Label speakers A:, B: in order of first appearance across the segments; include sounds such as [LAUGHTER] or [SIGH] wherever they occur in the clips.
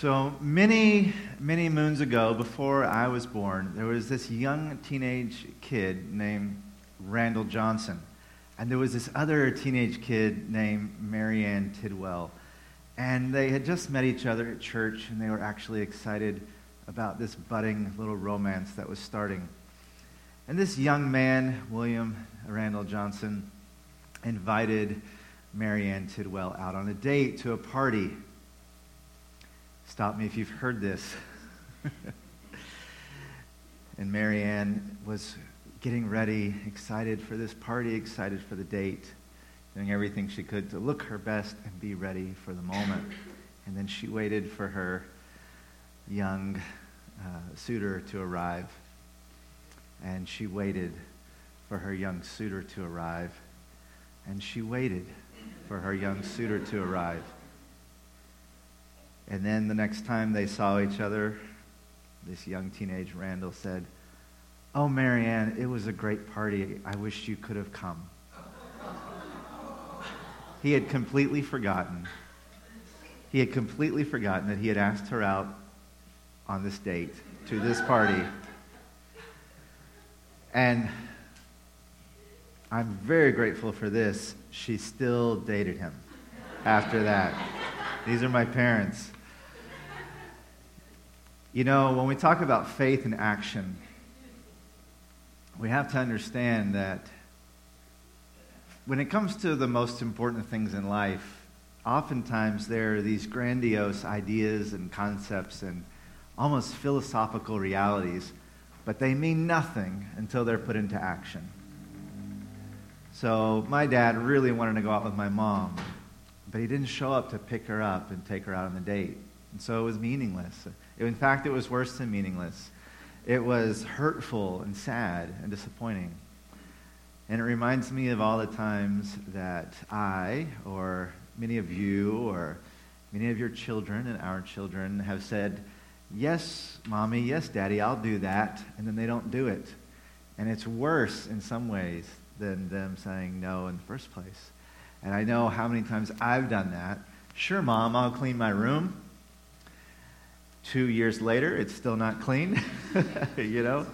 A: So many, many moons ago, before I was born, there was this young teenage kid named Randall Johnson. And there was this other teenage kid named Marianne Tidwell. And they had just met each other at church, and they were actually excited about this budding little romance that was starting. And this young man, William Randall Johnson, invited Marianne Tidwell out on a date to a party. Stop me if you've heard this. [LAUGHS] and Marianne was getting ready, excited for this party, excited for the date, doing everything she could to look her best and be ready for the moment. And then she waited for her young uh, suitor to arrive. And she waited for her young suitor to arrive. And she waited for her young suitor to arrive. And then the next time they saw each other, this young teenage Randall said, Oh, Marianne, it was a great party. I wish you could have come. He had completely forgotten. He had completely forgotten that he had asked her out on this date to this party. And I'm very grateful for this. She still dated him after that. These are my parents. You know, when we talk about faith and action, we have to understand that when it comes to the most important things in life, oftentimes there are these grandiose ideas and concepts and almost philosophical realities, but they mean nothing until they're put into action. So my dad really wanted to go out with my mom, but he didn't show up to pick her up and take her out on the date. And so it was meaningless. In fact, it was worse than meaningless. It was hurtful and sad and disappointing. And it reminds me of all the times that I, or many of you, or many of your children and our children have said, Yes, mommy, yes, daddy, I'll do that. And then they don't do it. And it's worse in some ways than them saying no in the first place. And I know how many times I've done that. Sure, mom, I'll clean my room. Two years later, it's still not clean. [LAUGHS] you know?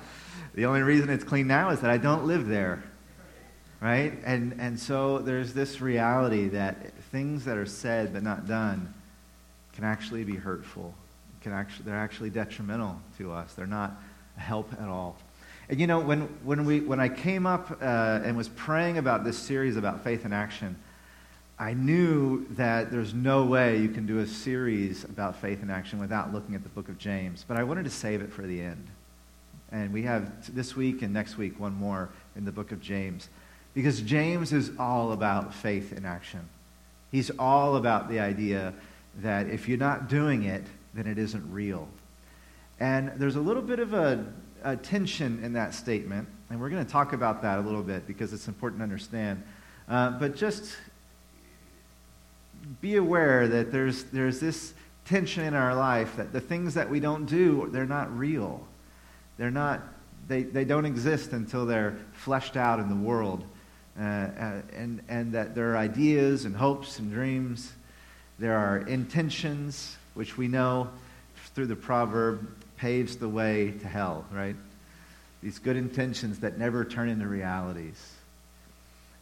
A: The only reason it's clean now is that I don't live there. Right? And, and so there's this reality that things that are said but not done can actually be hurtful. Can actually, they're actually detrimental to us. They're not help at all. And you know, when, when, we, when I came up uh, and was praying about this series about faith and action, I knew that there's no way you can do a series about faith and action without looking at the book of James. But I wanted to save it for the end. And we have this week and next week one more in the book of James. Because James is all about faith in action. He's all about the idea that if you're not doing it, then it isn't real. And there's a little bit of a, a tension in that statement. And we're going to talk about that a little bit because it's important to understand. Uh, but just be aware that there's, there's this tension in our life that the things that we don't do, they're not real. They're not, they, they don't exist until they're fleshed out in the world. Uh, uh, and, and that there are ideas and hopes and dreams. There are intentions, which we know through the proverb paves the way to hell, right? These good intentions that never turn into realities.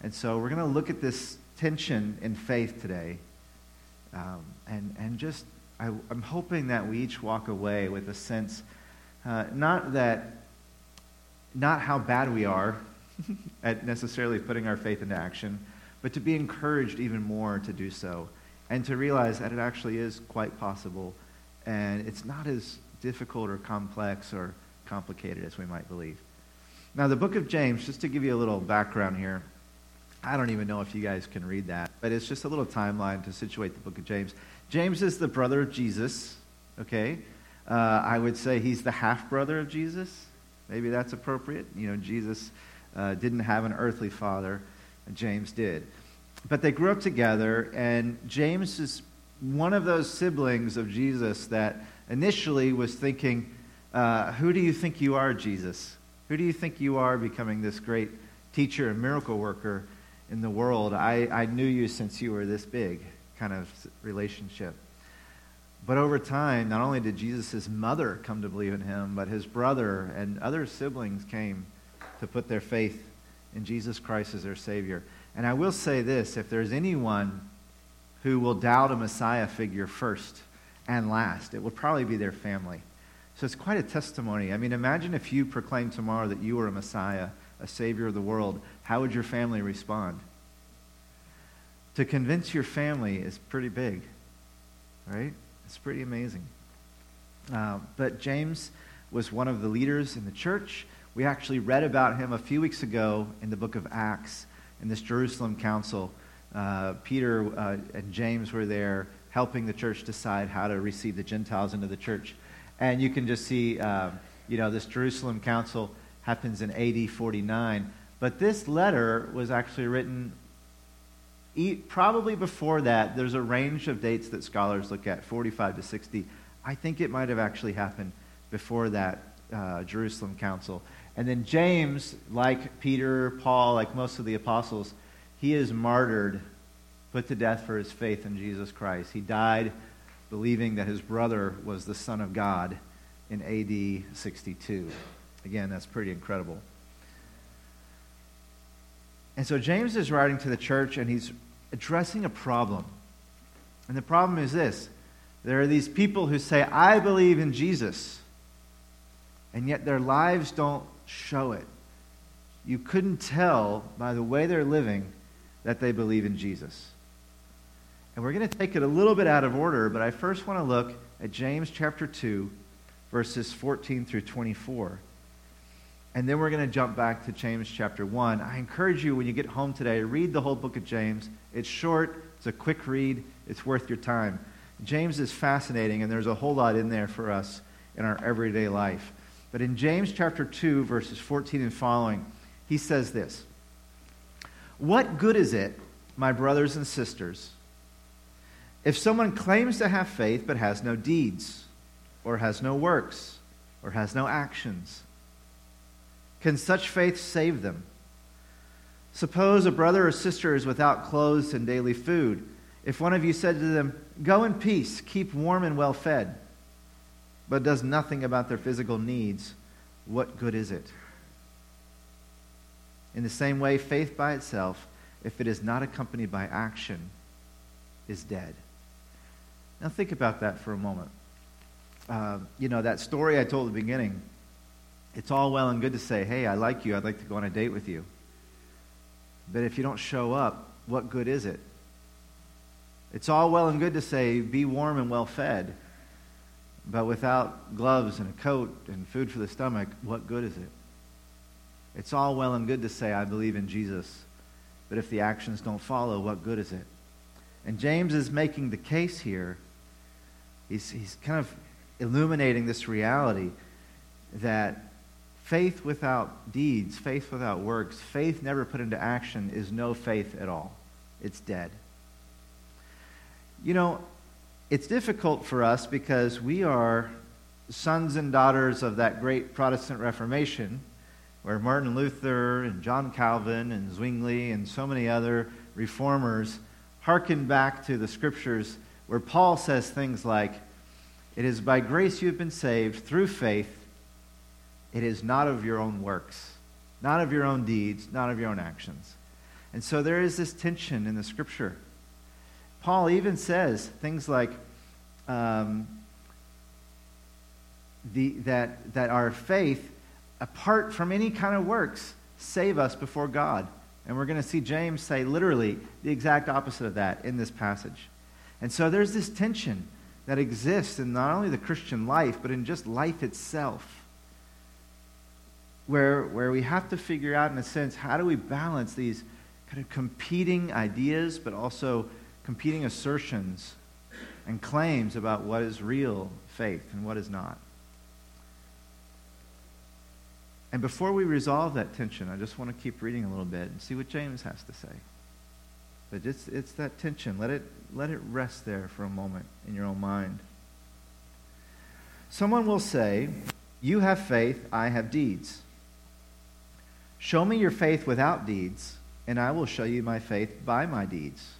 A: And so we're going to look at this tension in faith today um, and, and just, I, am hoping that we each walk away with a sense, uh, not that, not how bad we are [LAUGHS] at necessarily putting our faith into action, but to be encouraged even more to do so and to realize that it actually is quite possible and it's not as difficult or complex or complicated as we might believe. Now, the book of James, just to give you a little background here, I don't even know if you guys can read that, but it's just a little timeline to situate the book of James. James is the brother of Jesus, okay? Uh, I would say he's the half brother of Jesus. Maybe that's appropriate. You know, Jesus uh, didn't have an earthly father, James did. But they grew up together, and James is one of those siblings of Jesus that initially was thinking, uh, Who do you think you are, Jesus? Who do you think you are becoming this great teacher and miracle worker? In the world. I, I knew you since you were this big kind of relationship. But over time, not only did Jesus' mother come to believe in him, but his brother and other siblings came to put their faith in Jesus Christ as their Savior. And I will say this if there's anyone who will doubt a Messiah figure first and last, it would probably be their family. So it's quite a testimony. I mean, imagine if you proclaimed tomorrow that you were a Messiah, a Savior of the world. How would your family respond? To convince your family is pretty big, right? It's pretty amazing. Uh, but James was one of the leaders in the church. We actually read about him a few weeks ago in the book of Acts in this Jerusalem council. Uh, Peter uh, and James were there helping the church decide how to receive the Gentiles into the church. And you can just see, uh, you know, this Jerusalem council happens in AD 49. But this letter was actually written probably before that. There's a range of dates that scholars look at 45 to 60. I think it might have actually happened before that uh, Jerusalem council. And then James, like Peter, Paul, like most of the apostles, he is martyred, put to death for his faith in Jesus Christ. He died believing that his brother was the Son of God in AD 62. Again, that's pretty incredible. And so James is writing to the church and he's addressing a problem. And the problem is this there are these people who say, I believe in Jesus, and yet their lives don't show it. You couldn't tell by the way they're living that they believe in Jesus. And we're going to take it a little bit out of order, but I first want to look at James chapter 2, verses 14 through 24. And then we're going to jump back to James chapter 1. I encourage you, when you get home today, read the whole book of James. It's short, it's a quick read, it's worth your time. James is fascinating, and there's a whole lot in there for us in our everyday life. But in James chapter 2, verses 14 and following, he says this What good is it, my brothers and sisters, if someone claims to have faith but has no deeds, or has no works, or has no actions? Can such faith save them? Suppose a brother or sister is without clothes and daily food. If one of you said to them, Go in peace, keep warm and well fed, but does nothing about their physical needs, what good is it? In the same way, faith by itself, if it is not accompanied by action, is dead. Now, think about that for a moment. Uh, you know, that story I told at the beginning, it's all well and good to say, hey, I like you, I'd like to go on a date with you. But if you don't show up, what good is it? It's all well and good to say, be warm and well fed. But without gloves and a coat and food for the stomach, what good is it? It's all well and good to say, I believe in Jesus. But if the actions don't follow, what good is it? And James is making the case here. He's, he's kind of illuminating this reality that faith without deeds, faith without works, faith never put into action is no faith at all. It's dead. You know, it's difficult for us because we are sons and daughters of that great Protestant Reformation where Martin Luther and John Calvin and Zwingli and so many other reformers hearken back to the scriptures where Paul says things like, It is by grace you have been saved through faith. It is not of your own works, not of your own deeds, not of your own actions. And so there is this tension in the scripture. Paul even says things like um, the, that, that our faith, apart from any kind of works, save us before God. And we're going to see James say literally the exact opposite of that in this passage. And so there's this tension that exists in not only the Christian life, but in just life itself. Where, where we have to figure out, in a sense, how do we balance these kind of competing ideas, but also competing assertions and claims about what is real faith and what is not. And before we resolve that tension, I just want to keep reading a little bit and see what James has to say. But it's, it's that tension. Let it, let it rest there for a moment in your own mind. Someone will say, You have faith, I have deeds. Show me your faith without deeds, and I will show you my faith by my deeds.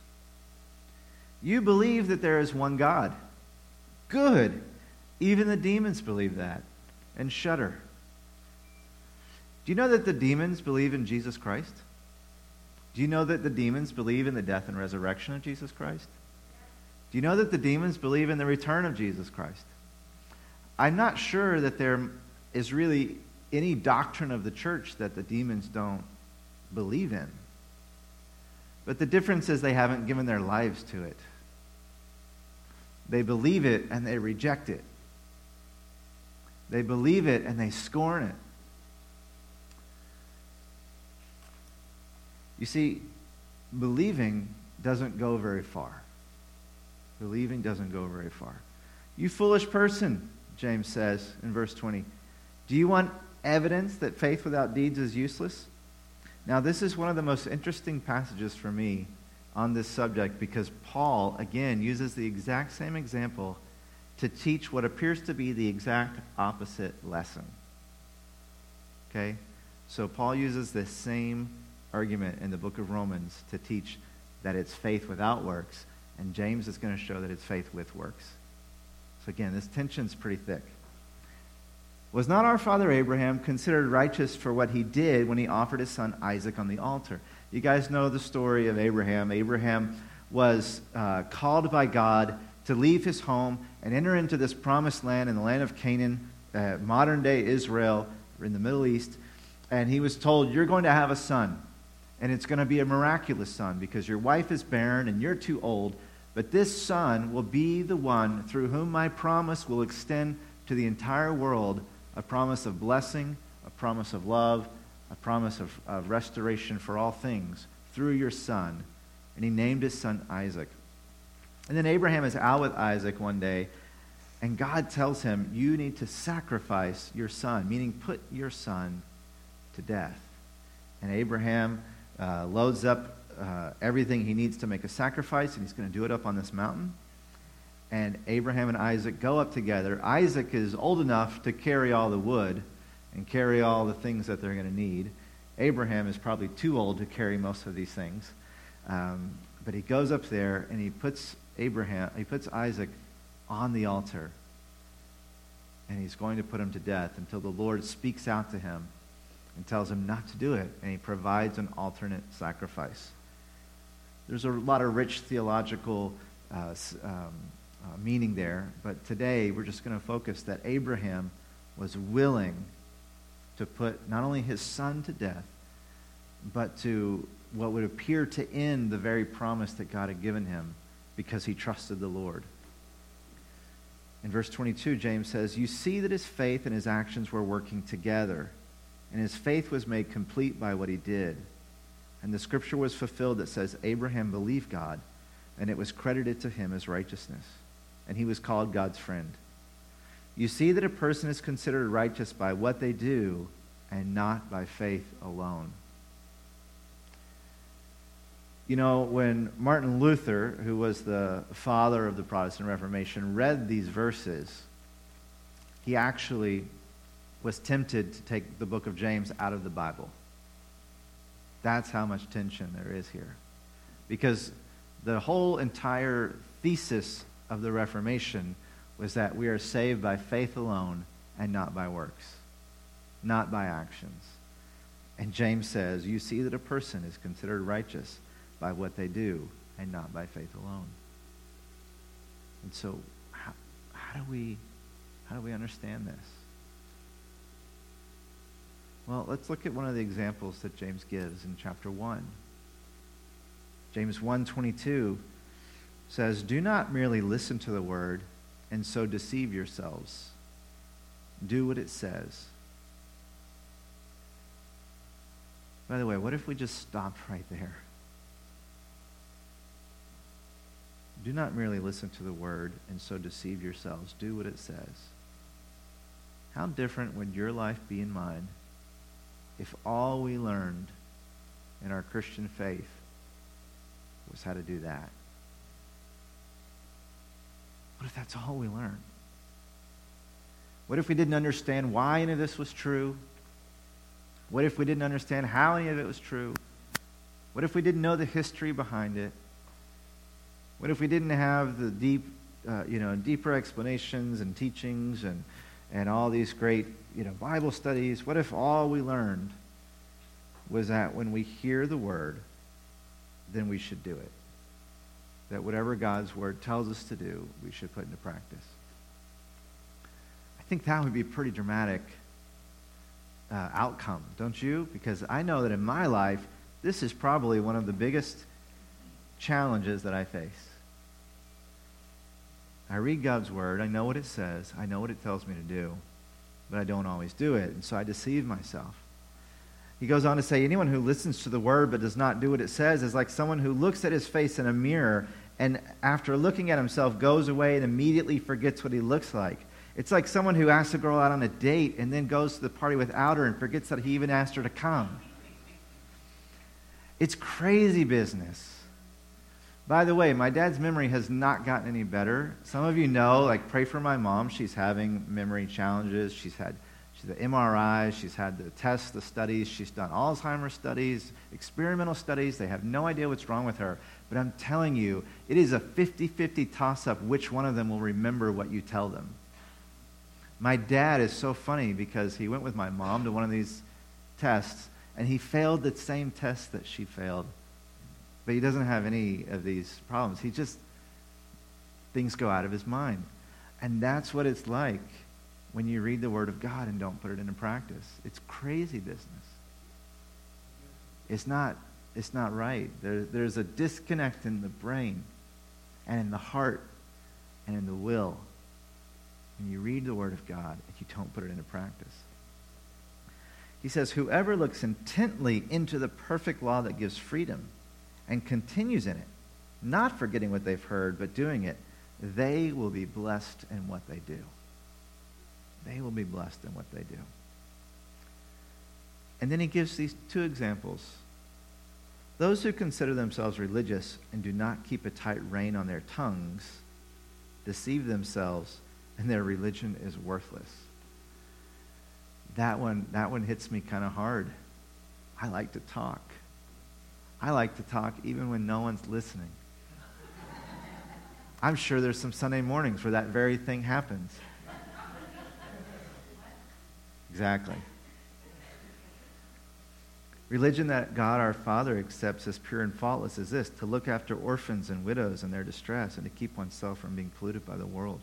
A: You believe that there is one God. Good. Even the demons believe that and shudder. Do you know that the demons believe in Jesus Christ? Do you know that the demons believe in the death and resurrection of Jesus Christ? Do you know that the demons believe in the return of Jesus Christ? I'm not sure that there is really any doctrine of the church that the demons don't believe in. But the difference is they haven't given their lives to it. They believe it and they reject it. They believe it and they scorn it. You see, believing doesn't go very far. Believing doesn't go very far. You foolish person, James says in verse 20. Do you want evidence that faith without deeds is useless? Now, this is one of the most interesting passages for me on this subject because Paul, again, uses the exact same example to teach what appears to be the exact opposite lesson. Okay? So, Paul uses the same argument in the book of Romans to teach that it's faith without works, and James is going to show that it's faith with works. So again, this tension's pretty thick. Was not our father Abraham considered righteous for what he did when he offered his son Isaac on the altar? You guys know the story of Abraham. Abraham was uh, called by God to leave his home and enter into this promised land in the land of Canaan, uh, modern day Israel, in the Middle East. And he was told, You're going to have a son and it's going to be a miraculous son because your wife is barren and you're too old. But this son will be the one through whom my promise will extend to the entire world a promise of blessing, a promise of love, a promise of, of restoration for all things through your son. And he named his son Isaac. And then Abraham is out with Isaac one day, and God tells him, You need to sacrifice your son, meaning put your son to death. And Abraham uh, loads up uh, everything he needs to make a sacrifice, and he's going to do it up on this mountain. And Abraham and Isaac go up together. Isaac is old enough to carry all the wood and carry all the things that they're going to need. Abraham is probably too old to carry most of these things. Um, but he goes up there and he puts Abraham, he puts Isaac on the altar. And he's going to put him to death until the Lord speaks out to him and tells him not to do it, and he provides an alternate sacrifice. There's a lot of rich theological uh, um, uh, meaning there, but today we're just going to focus that Abraham was willing to put not only his son to death, but to what would appear to end the very promise that God had given him because he trusted the Lord. In verse 22, James says, You see that his faith and his actions were working together and his faith was made complete by what he did. And the scripture was fulfilled that says, Abraham believed God, and it was credited to him as righteousness. And he was called God's friend. You see that a person is considered righteous by what they do and not by faith alone. You know, when Martin Luther, who was the father of the Protestant Reformation, read these verses, he actually was tempted to take the book of James out of the Bible. That's how much tension there is here. Because the whole entire thesis of the Reformation was that we are saved by faith alone and not by works, not by actions. And James says, You see that a person is considered righteous by what they do and not by faith alone. And so, how, how, do, we, how do we understand this? Well, let's look at one of the examples that James gives in chapter 1. James 1:22 says, "Do not merely listen to the word and so deceive yourselves. Do what it says." By the way, what if we just stopped right there? Do not merely listen to the word and so deceive yourselves. Do what it says. How different would your life be in mine if all we learned in our Christian faith was how to do that? What if that's all we learned? What if we didn't understand why any of this was true? What if we didn't understand how any of it was true? What if we didn't know the history behind it? What if we didn't have the deep uh, you know, deeper explanations and teachings and, and all these great, you know, Bible studies? What if all we learned was that when we hear the word, then we should do it? That whatever God's word tells us to do, we should put into practice. I think that would be a pretty dramatic uh, outcome, don't you? Because I know that in my life, this is probably one of the biggest challenges that I face. I read God's word, I know what it says, I know what it tells me to do, but I don't always do it, and so I deceive myself. He goes on to say, anyone who listens to the word but does not do what it says is like someone who looks at his face in a mirror and after looking at himself goes away and immediately forgets what he looks like. It's like someone who asks a girl out on a date and then goes to the party without her and forgets that he even asked her to come. It's crazy business. By the way, my dad's memory has not gotten any better. Some of you know, like, pray for my mom. She's having memory challenges. She's had she's the MRI, she's had the tests, the studies, she's done Alzheimer's studies, experimental studies. They have no idea what's wrong with her. But I'm telling you, it is a 50 50 toss up which one of them will remember what you tell them. My dad is so funny because he went with my mom to one of these tests and he failed the same test that she failed. But he doesn't have any of these problems. He just, things go out of his mind. And that's what it's like when you read the Word of God and don't put it into practice. It's crazy business. It's not, it's not right. There, there's a disconnect in the brain and in the heart and in the will and you read the Word of God and you don't put it into practice. He says, Whoever looks intently into the perfect law that gives freedom and continues in it, not forgetting what they've heard, but doing it, they will be blessed in what they do. They will be blessed in what they do. And then he gives these two examples. Those who consider themselves religious and do not keep a tight rein on their tongues deceive themselves and their religion is worthless. That one, that one hits me kind of hard. I like to talk. I like to talk even when no one's listening. I'm sure there's some Sunday mornings where that very thing happens. Exactly. Religion that God our Father accepts as pure and faultless is this to look after orphans and widows in their distress and to keep oneself from being polluted by the world.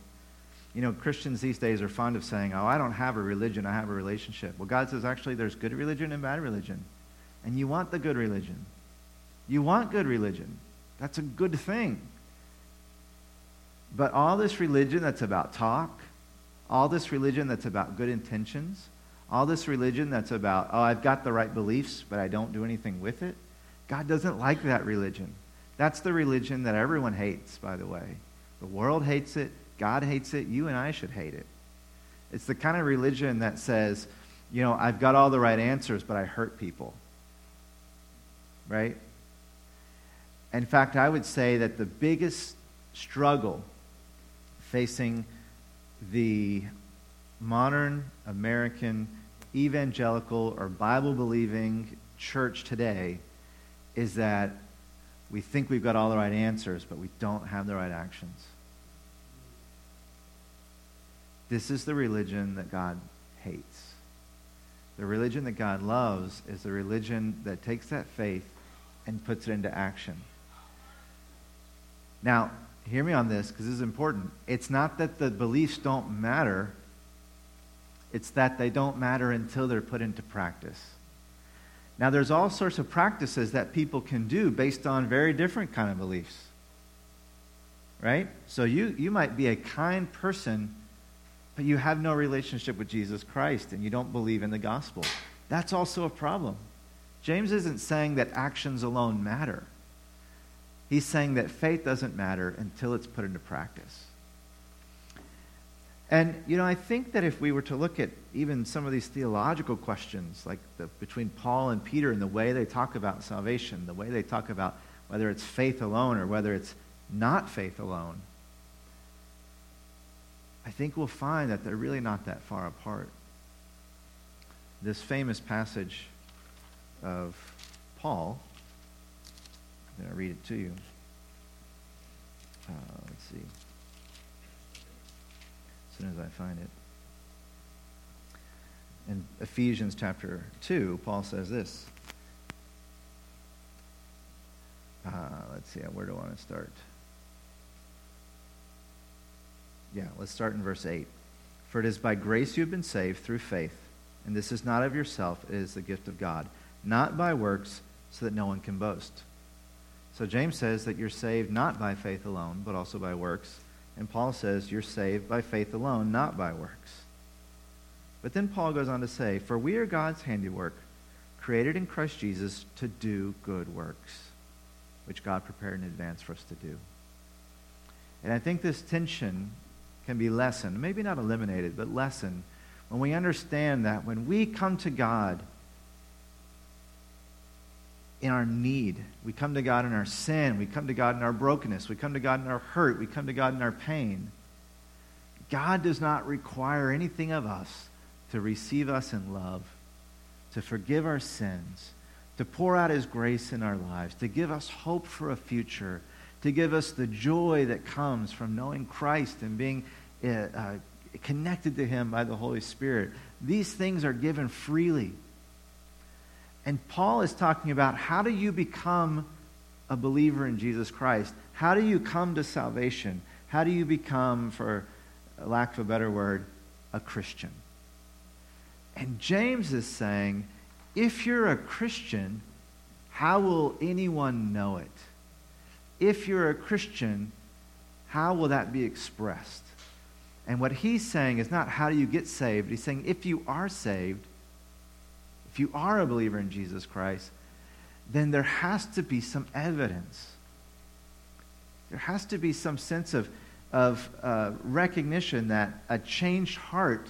A: You know, Christians these days are fond of saying, oh, I don't have a religion, I have a relationship. Well, God says actually there's good religion and bad religion. And you want the good religion. You want good religion. That's a good thing. But all this religion that's about talk, all this religion that's about good intentions, all this religion that's about, oh, I've got the right beliefs, but I don't do anything with it, God doesn't like that religion. That's the religion that everyone hates, by the way. The world hates it. God hates it. You and I should hate it. It's the kind of religion that says, you know, I've got all the right answers, but I hurt people. Right? In fact, I would say that the biggest struggle facing the modern American evangelical or Bible believing church today is that we think we've got all the right answers, but we don't have the right actions. This is the religion that God hates. The religion that God loves is the religion that takes that faith and puts it into action. Now, hear me on this because this is important. It's not that the beliefs don't matter, it's that they don't matter until they're put into practice. Now, there's all sorts of practices that people can do based on very different kind of beliefs. Right? So you, you might be a kind person but you have no relationship with Jesus Christ and you don't believe in the gospel. That's also a problem. James isn't saying that actions alone matter. He's saying that faith doesn't matter until it's put into practice. And, you know, I think that if we were to look at even some of these theological questions, like the, between Paul and Peter and the way they talk about salvation, the way they talk about whether it's faith alone or whether it's not faith alone, I think we'll find that they're really not that far apart. This famous passage of Paul, I'm going to read it to you. Uh, let's see. Soon as I find it. In Ephesians chapter 2, Paul says this. Uh, let's see, where do I want to start? Yeah, let's start in verse 8. For it is by grace you have been saved through faith, and this is not of yourself, it is the gift of God, not by works, so that no one can boast. So James says that you're saved not by faith alone, but also by works. And Paul says you're saved by faith alone, not by works. But then Paul goes on to say, For we are God's handiwork, created in Christ Jesus to do good works, which God prepared in advance for us to do. And I think this tension can be lessened, maybe not eliminated, but lessened when we understand that when we come to God in our need, we come to God in our sin, we come to God in our brokenness, we come to God in our hurt, we come to God in our pain. God does not require anything of us to receive us in love, to forgive our sins, to pour out his grace in our lives, to give us hope for a future, to give us the joy that comes from knowing Christ and being uh, uh, connected to Him by the Holy Spirit. These things are given freely. And Paul is talking about how do you become a believer in Jesus Christ? How do you come to salvation? How do you become, for lack of a better word, a Christian? And James is saying, if you're a Christian, how will anyone know it? If you're a Christian, how will that be expressed? And what he's saying is not how do you get saved. He's saying if you are saved, if you are a believer in Jesus Christ, then there has to be some evidence. There has to be some sense of, of uh, recognition that a changed heart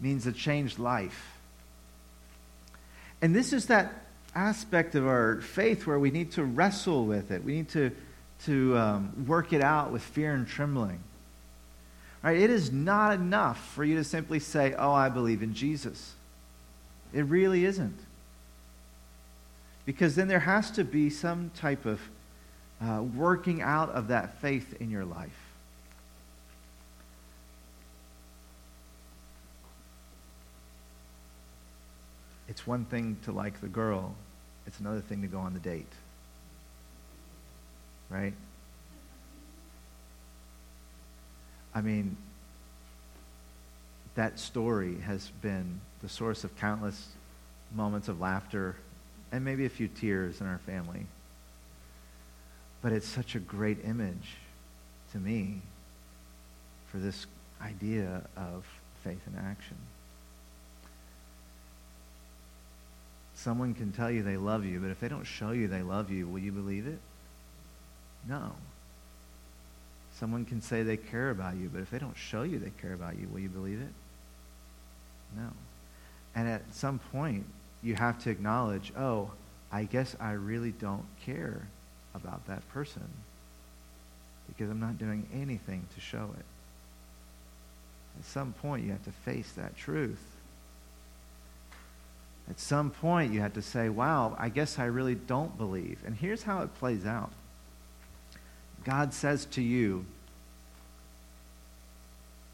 A: means a changed life. And this is that aspect of our faith where we need to wrestle with it. We need to, to um, work it out with fear and trembling. Right? It is not enough for you to simply say, Oh, I believe in Jesus. It really isn't. Because then there has to be some type of uh, working out of that faith in your life. It's one thing to like the girl, it's another thing to go on the date. Right? I mean, that story has been the source of countless moments of laughter and maybe a few tears in our family. But it's such a great image to me for this idea of faith in action. Someone can tell you they love you, but if they don't show you they love you, will you believe it? No. Someone can say they care about you, but if they don't show you they care about you, will you believe it? No. And at some point, you have to acknowledge, oh, I guess I really don't care about that person because I'm not doing anything to show it. At some point, you have to face that truth. At some point, you have to say, wow, I guess I really don't believe. And here's how it plays out God says to you,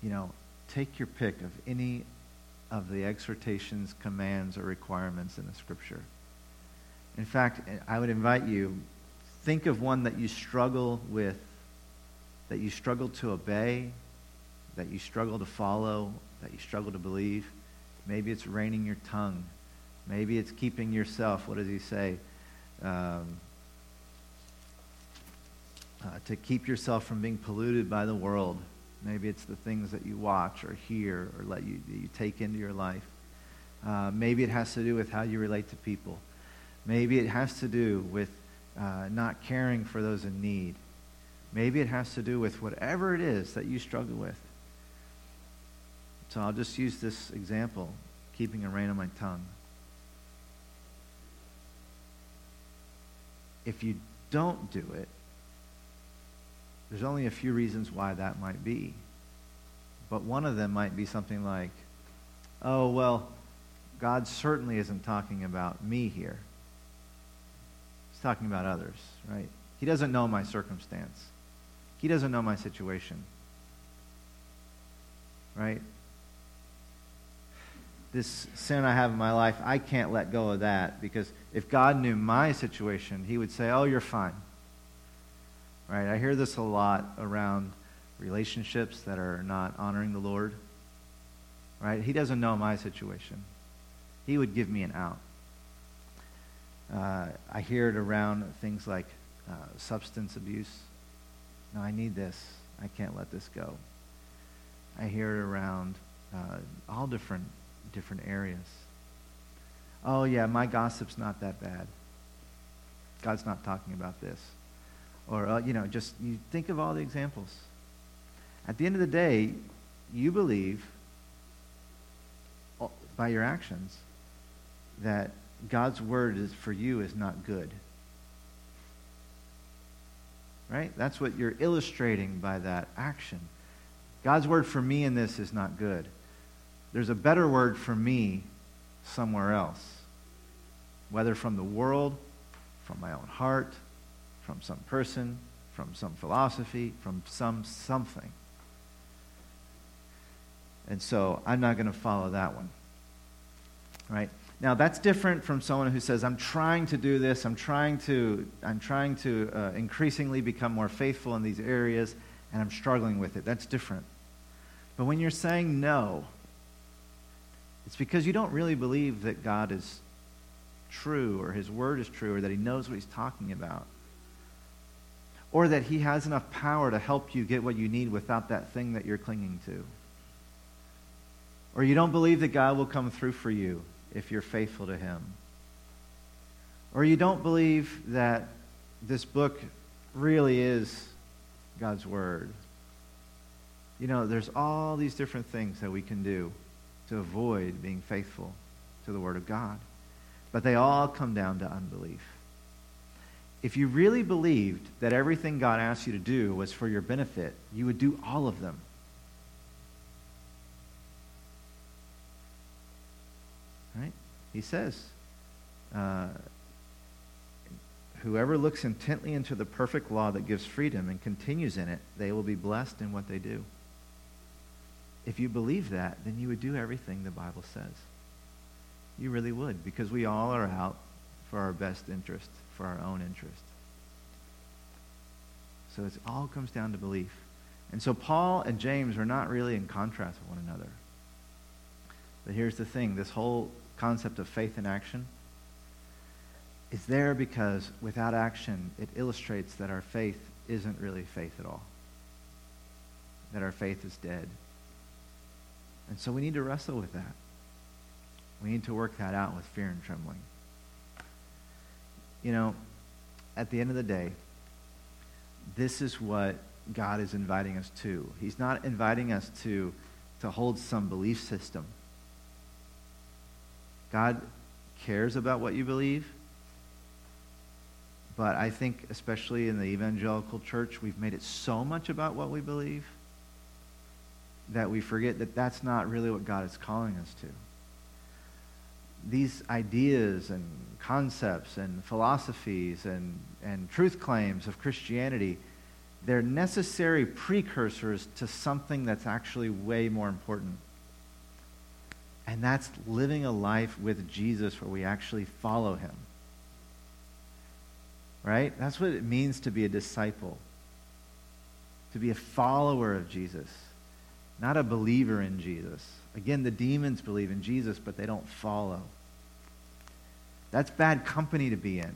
A: you know, take your pick of any of the exhortations, commands, or requirements in the scripture. In fact, I would invite you, think of one that you struggle with, that you struggle to obey, that you struggle to follow, that you struggle to believe. Maybe it's reining your tongue. Maybe it's keeping yourself, what does he say? Um, uh, to keep yourself from being polluted by the world. Maybe it's the things that you watch or hear or let you, you take into your life. Uh, maybe it has to do with how you relate to people. Maybe it has to do with uh, not caring for those in need. Maybe it has to do with whatever it is that you struggle with. So I'll just use this example keeping a rein on my tongue. If you don't do it, there's only a few reasons why that might be. But one of them might be something like, oh, well, God certainly isn't talking about me here. He's talking about others, right? He doesn't know my circumstance. He doesn't know my situation. right? This sin I have in my life, I can't let go of that because if God knew my situation, He would say, Oh, you're fine. Right? I hear this a lot around relationships that are not honoring the Lord. Right? He doesn't know my situation. He would give me an out. Uh, I hear it around things like uh, substance abuse. No, I need this. I can't let this go. I hear it around uh, all different different areas. Oh yeah, my gossip's not that bad. God's not talking about this. Or uh, you know, just you think of all the examples. At the end of the day, you believe uh, by your actions that God's word is for you is not good. Right? That's what you're illustrating by that action. God's word for me in this is not good. There's a better word for me somewhere else, whether from the world, from my own heart, from some person, from some philosophy, from some something. And so I'm not going to follow that one. Right? Now that's different from someone who says, "I'm trying to do this. I'm trying to. I'm trying to uh, increasingly become more faithful in these areas, and I'm struggling with it." That's different. But when you're saying no, it's because you don't really believe that God is true, or His Word is true, or that He knows what He's talking about, or that He has enough power to help you get what you need without that thing that you're clinging to. Or you don't believe that God will come through for you if you're faithful to Him. Or you don't believe that this book really is God's Word. You know, there's all these different things that we can do to avoid being faithful to the Word of God. But they all come down to unbelief. If you really believed that everything God asked you to do was for your benefit, you would do all of them. Right? He says, uh, Whoever looks intently into the perfect law that gives freedom and continues in it, they will be blessed in what they do. If you believe that, then you would do everything the Bible says. You really would, because we all are out for our best interest, for our own interest. So it all comes down to belief. And so Paul and James are not really in contrast with one another. But here's the thing this whole concept of faith in action is there because without action, it illustrates that our faith isn't really faith at all, that our faith is dead. And so we need to wrestle with that. We need to work that out with fear and trembling. You know, at the end of the day, this is what God is inviting us to. He's not inviting us to, to hold some belief system. God cares about what you believe. But I think, especially in the evangelical church, we've made it so much about what we believe that we forget that that's not really what God is calling us to. These ideas and concepts and philosophies and, and truth claims of Christianity, they're necessary precursors to something that's actually way more important. And that's living a life with Jesus where we actually follow him. Right? That's what it means to be a disciple, to be a follower of Jesus, not a believer in Jesus. Again, the demons believe in Jesus, but they don't follow. That's bad company to be in.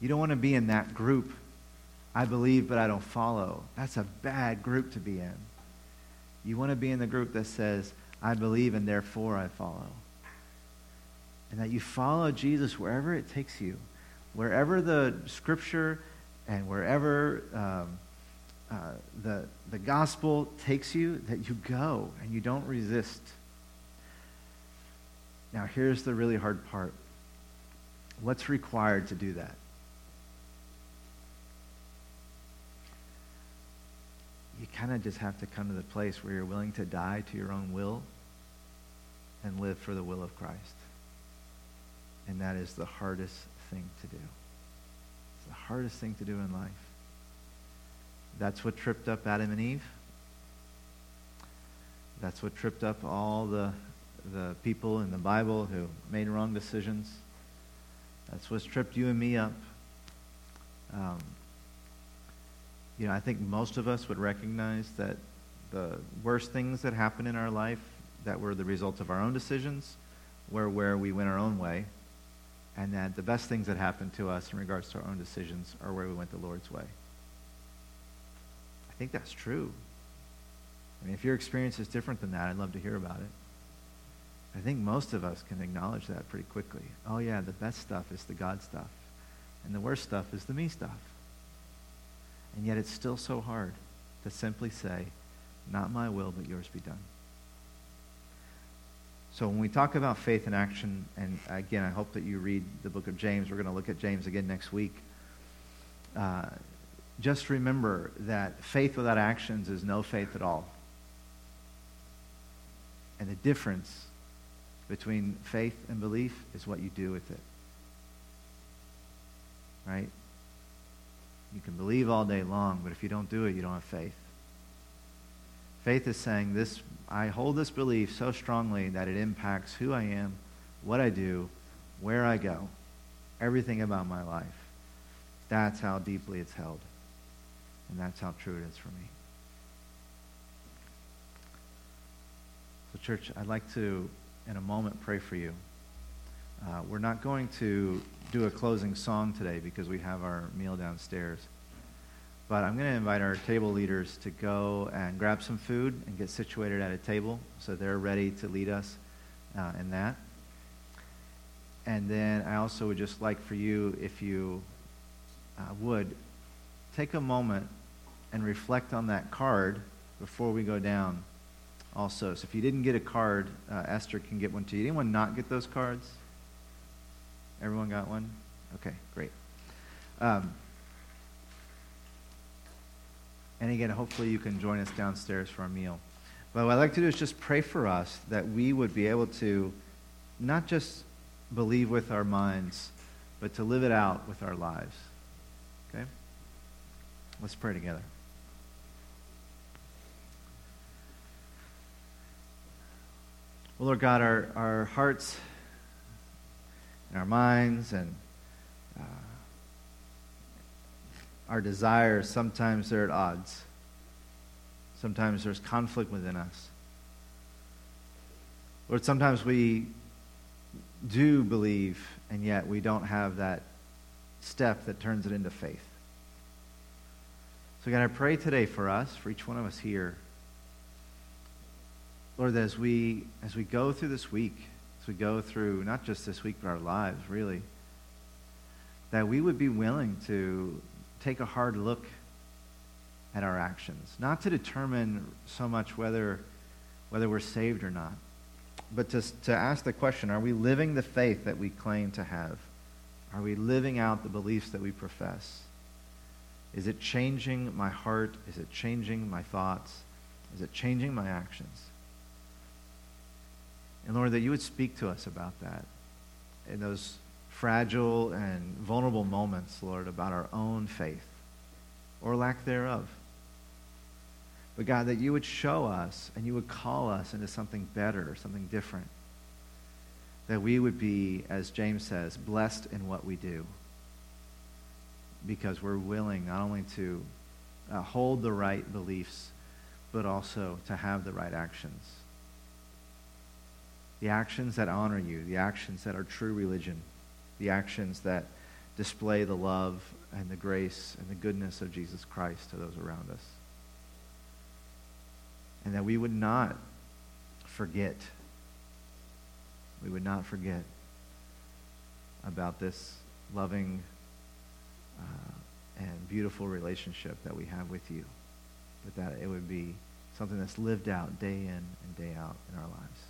A: You don't want to be in that group. I believe, but I don't follow. That's a bad group to be in. You want to be in the group that says, I believe and therefore I follow. And that you follow Jesus wherever it takes you, wherever the scripture and wherever um, uh, the, the gospel takes you, that you go and you don't resist. Now, here's the really hard part what's required to do that? you kind of just have to come to the place where you're willing to die to your own will and live for the will of Christ. And that is the hardest thing to do. It's the hardest thing to do in life. That's what tripped up Adam and Eve. That's what tripped up all the, the people in the Bible who made wrong decisions. That's what's tripped you and me up. Um, you know, I think most of us would recognize that the worst things that happen in our life that were the result of our own decisions were where we went our own way, and that the best things that happened to us in regards to our own decisions are where we went the Lord's way. I think that's true. I mean, if your experience is different than that, I'd love to hear about it. I think most of us can acknowledge that pretty quickly. Oh, yeah, the best stuff is the God stuff, and the worst stuff is the me stuff. And yet it's still so hard to simply say, not my will, but yours be done. So when we talk about faith in action, and again, I hope that you read the book of James. We're going to look at James again next week. Uh, just remember that faith without actions is no faith at all. And the difference between faith and belief is what you do with it. Right? You can believe all day long, but if you don't do it, you don't have faith. Faith is saying this I hold this belief so strongly that it impacts who I am, what I do, where I go, everything about my life. That's how deeply it's held. And that's how true it is for me. So, church, I'd like to, in a moment, pray for you. Uh, we're not going to do a closing song today because we have our meal downstairs. But I'm going to invite our table leaders to go and grab some food and get situated at a table so they're ready to lead us uh, in that. And then I also would just like for you, if you uh, would, take a moment and reflect on that card before we go down also. So if you didn't get a card, uh, Esther can get one to you. Anyone not get those cards? Everyone got one? Okay, great. Um, and again, hopefully you can join us downstairs for our meal. But what I'd like to do is just pray for us that we would be able to not just believe with our minds, but to live it out with our lives. Okay? Let's pray together. Well, Lord God, our, our hearts and our minds and uh, our desires, sometimes they're at odds. Sometimes there's conflict within us. Lord, sometimes we do believe, and yet we don't have that step that turns it into faith. So, God, I pray today for us, for each one of us here. Lord, as we, as we go through this week, as we go through not just this week, but our lives, really, that we would be willing to take a hard look at our actions, not to determine so much whether, whether we're saved or not, but to, to ask the question are we living the faith that we claim to have? Are we living out the beliefs that we profess? Is it changing my heart? Is it changing my thoughts? Is it changing my actions? And Lord, that you would speak to us about that in those fragile and vulnerable moments, Lord, about our own faith or lack thereof. But God, that you would show us and you would call us into something better, something different. That we would be, as James says, blessed in what we do. Because we're willing not only to uh, hold the right beliefs, but also to have the right actions the actions that honor you, the actions that are true religion, the actions that display the love and the grace and the goodness of Jesus Christ to those around us. And that we would not forget, we would not forget about this loving uh, and beautiful relationship that we have with you, but that it would be something that's lived out day in and day out in our lives.